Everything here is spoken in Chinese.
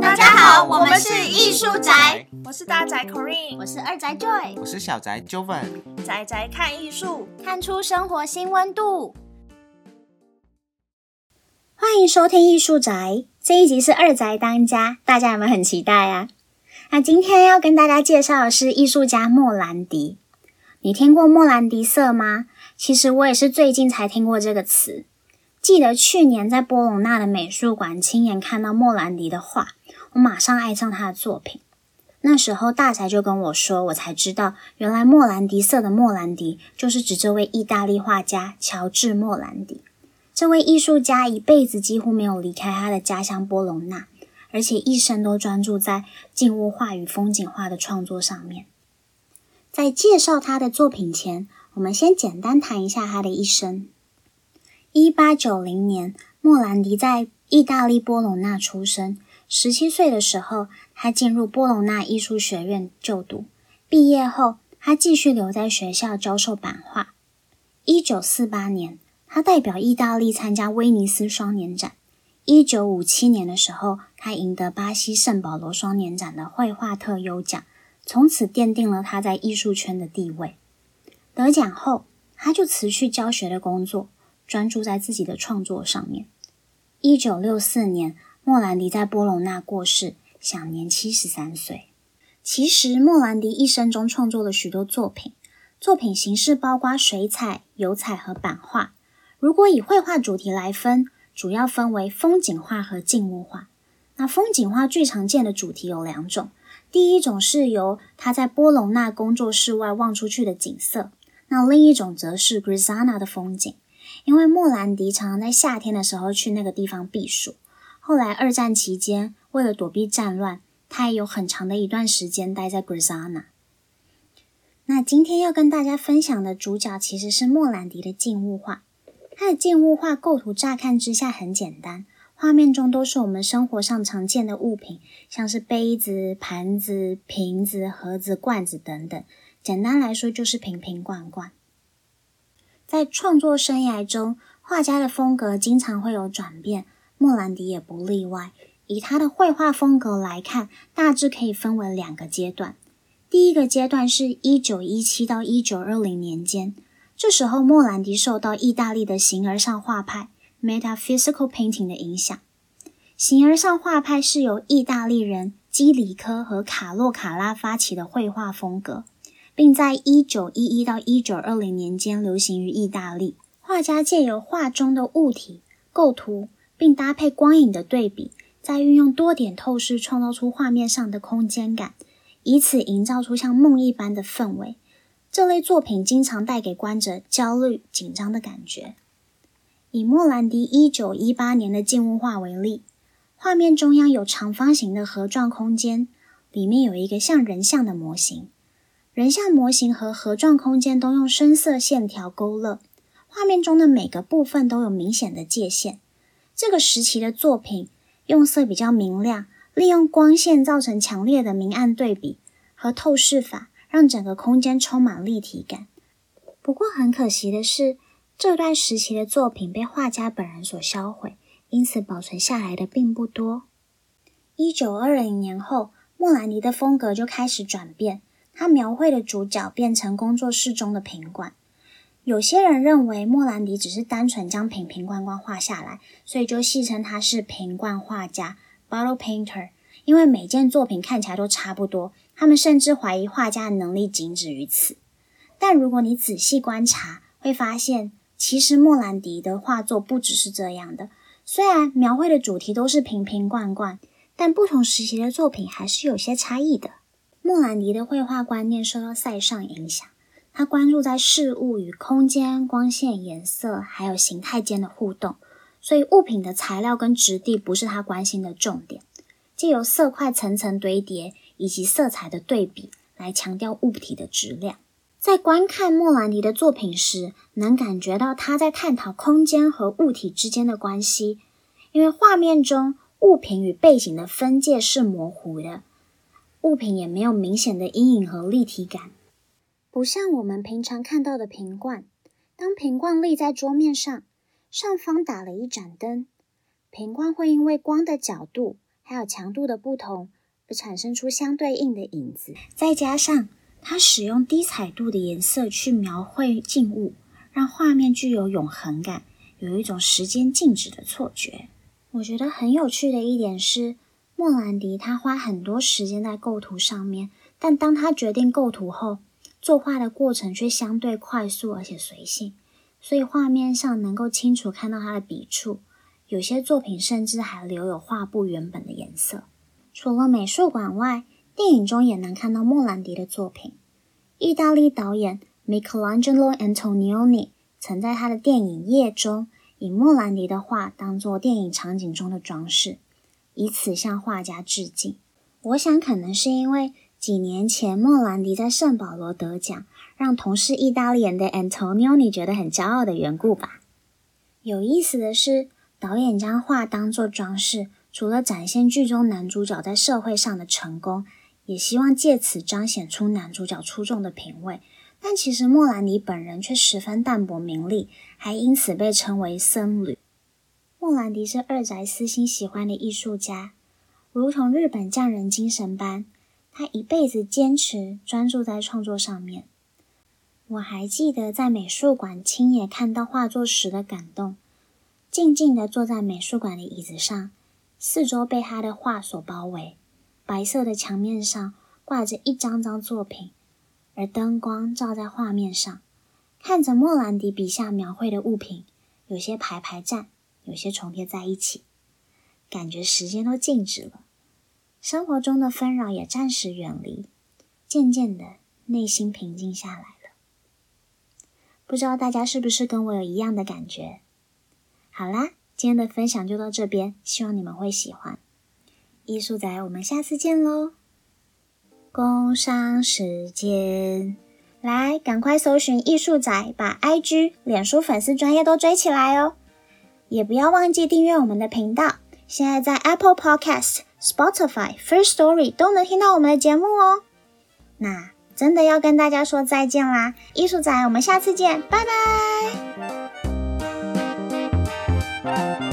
大家好，我们是艺术宅，我是大宅 Corinne，我是二宅 Joy，我是小宅 Joven，宅宅看艺术，看出生活新温度。欢迎收听艺术宅，这一集是二宅当家，大家有没有很期待啊？那今天要跟大家介绍的是艺术家莫兰迪。你听过莫兰迪色吗？其实我也是最近才听过这个词。记得去年在波隆纳的美术馆亲眼看到莫兰迪的画，我马上爱上他的作品。那时候大才就跟我说，我才知道原来莫兰迪色的莫兰迪就是指这位意大利画家乔治莫兰迪。这位艺术家一辈子几乎没有离开他的家乡波隆纳，而且一生都专注在静物画与风景画的创作上面。在介绍他的作品前，我们先简单谈一下他的一生。一八九零年，莫兰迪在意大利波隆纳出生。十七岁的时候，他进入波隆纳艺术学院就读。毕业后，他继续留在学校教授版画。一九四八年，他代表意大利参加威尼斯双年展。一九五七年的时候，他赢得巴西圣保罗双年展的绘画特优奖，从此奠定了他在艺术圈的地位。得奖后，他就辞去教学的工作。专注在自己的创作上面。一九六四年，莫兰迪在波隆纳过世，享年七十三岁。其实，莫兰迪一生中创作了许多作品，作品形式包括水彩、油彩和版画。如果以绘画主题来分，主要分为风景画和静物画。那风景画最常见的主题有两种，第一种是由他在波隆纳工作室外望出去的景色，那另一种则是 Grisana 的风景。因为莫兰迪常常在夏天的时候去那个地方避暑。后来二战期间，为了躲避战乱，他也有很长的一段时间待在 Grisana。那今天要跟大家分享的主角其实是莫兰迪的静物画。他的静物画构图乍看之下很简单，画面中都是我们生活上常见的物品，像是杯子、盘子、瓶子、盒子、罐子等等。简单来说，就是瓶瓶罐罐。在创作生涯中，画家的风格经常会有转变，莫兰迪也不例外。以他的绘画风格来看，大致可以分为两个阶段。第一个阶段是一九一七到一九二零年间，这时候莫兰迪受到意大利的形而上画派 （Metaphysical Painting） 的影响。形而上画派是由意大利人基里科和卡洛卡拉发起的绘画风格。并在一九一一到一九二零年间流行于意大利。画家借由画中的物体构图，并搭配光影的对比，再运用多点透视创造出画面上的空间感，以此营造出像梦一般的氛围。这类作品经常带给观者焦虑、紧张的感觉。以莫兰迪一九一八年的静物画为例，画面中央有长方形的盒状空间，里面有一个像人像的模型。人像模型和盒状空间都用深色线条勾勒，画面中的每个部分都有明显的界限。这个时期的作品用色比较明亮，利用光线造成强烈的明暗对比和透视法，让整个空间充满立体感。不过很可惜的是，这段时期的作品被画家本人所销毁，因此保存下来的并不多。一九二零年后，莫兰迪的风格就开始转变。他描绘的主角变成工作室中的瓶罐。有些人认为莫兰迪只是单纯将瓶瓶罐罐画下来，所以就戏称他是瓶罐画家 （bottle painter）。因为每件作品看起来都差不多，他们甚至怀疑画家的能力仅止于此。但如果你仔细观察，会发现其实莫兰迪的画作不只是这样的。虽然描绘的主题都是瓶瓶罐罐，但不同时期的作品还是有些差异的。莫兰迪的绘画观念受到塞尚影响，他关注在事物与空间、光线、颜色还有形态间的互动，所以物品的材料跟质地不是他关心的重点。借由色块层层堆叠以及色彩的对比来强调物体的质量。在观看莫兰迪的作品时，能感觉到他在探讨空间和物体之间的关系，因为画面中物品与背景的分界是模糊的。物品也没有明显的阴影和立体感，不像我们平常看到的瓶罐。当瓶罐立在桌面上，上方打了一盏灯，瓶罐会因为光的角度还有强度的不同而产生出相对应的影子。再加上它使用低彩度的颜色去描绘静物，让画面具有永恒感，有一种时间静止的错觉。我觉得很有趣的一点是，莫兰迪他花很多时间在构图上面，但当他决定构图后，作画的过程却相对快速而且随性。所以画面上能够清楚看到他的笔触，有些作品甚至还留有画布原本的颜色。除了美术馆外，电影中也能看到莫兰迪的作品。意大利导演 Michelangelo Antonioni 曾在他的电影《夜》中，以莫兰迪的画当做电影场景中的装饰，以此向画家致敬。我想，可能是因为几年前莫兰迪在圣保罗得奖。让同是意大利人的 Antonioni 觉得很骄傲的缘故吧。有意思的是，导演将画当作装饰，除了展现剧中男主角在社会上的成功，也希望借此彰显出男主角出众的品味。但其实莫兰迪本人却十分淡泊名利，还因此被称为僧侣。莫兰迪是二宅私心喜欢的艺术家，如同日本匠人精神般，他一辈子坚持专注在创作上面。我还记得在美术馆亲眼看到画作时的感动，静静地坐在美术馆的椅子上，四周被他的画所包围，白色的墙面上挂着一张张作品，而灯光照在画面上，看着莫兰迪笔下描绘的物品，有些排排站，有些重叠在一起，感觉时间都静止了，生活中的纷扰也暂时远离，渐渐的内心平静下来了。不知道大家是不是跟我有一样的感觉？好啦，今天的分享就到这边，希望你们会喜欢。艺术仔，我们下次见喽！工商时间，来，赶快搜寻艺术仔，把 IG、脸书粉丝专业都追起来哦！也不要忘记订阅我们的频道，现在在 Apple Podcast Spotify First Story 都能听到我们的节目哦。那真的要跟大家说再见啦，艺术仔，我们下次见，拜拜。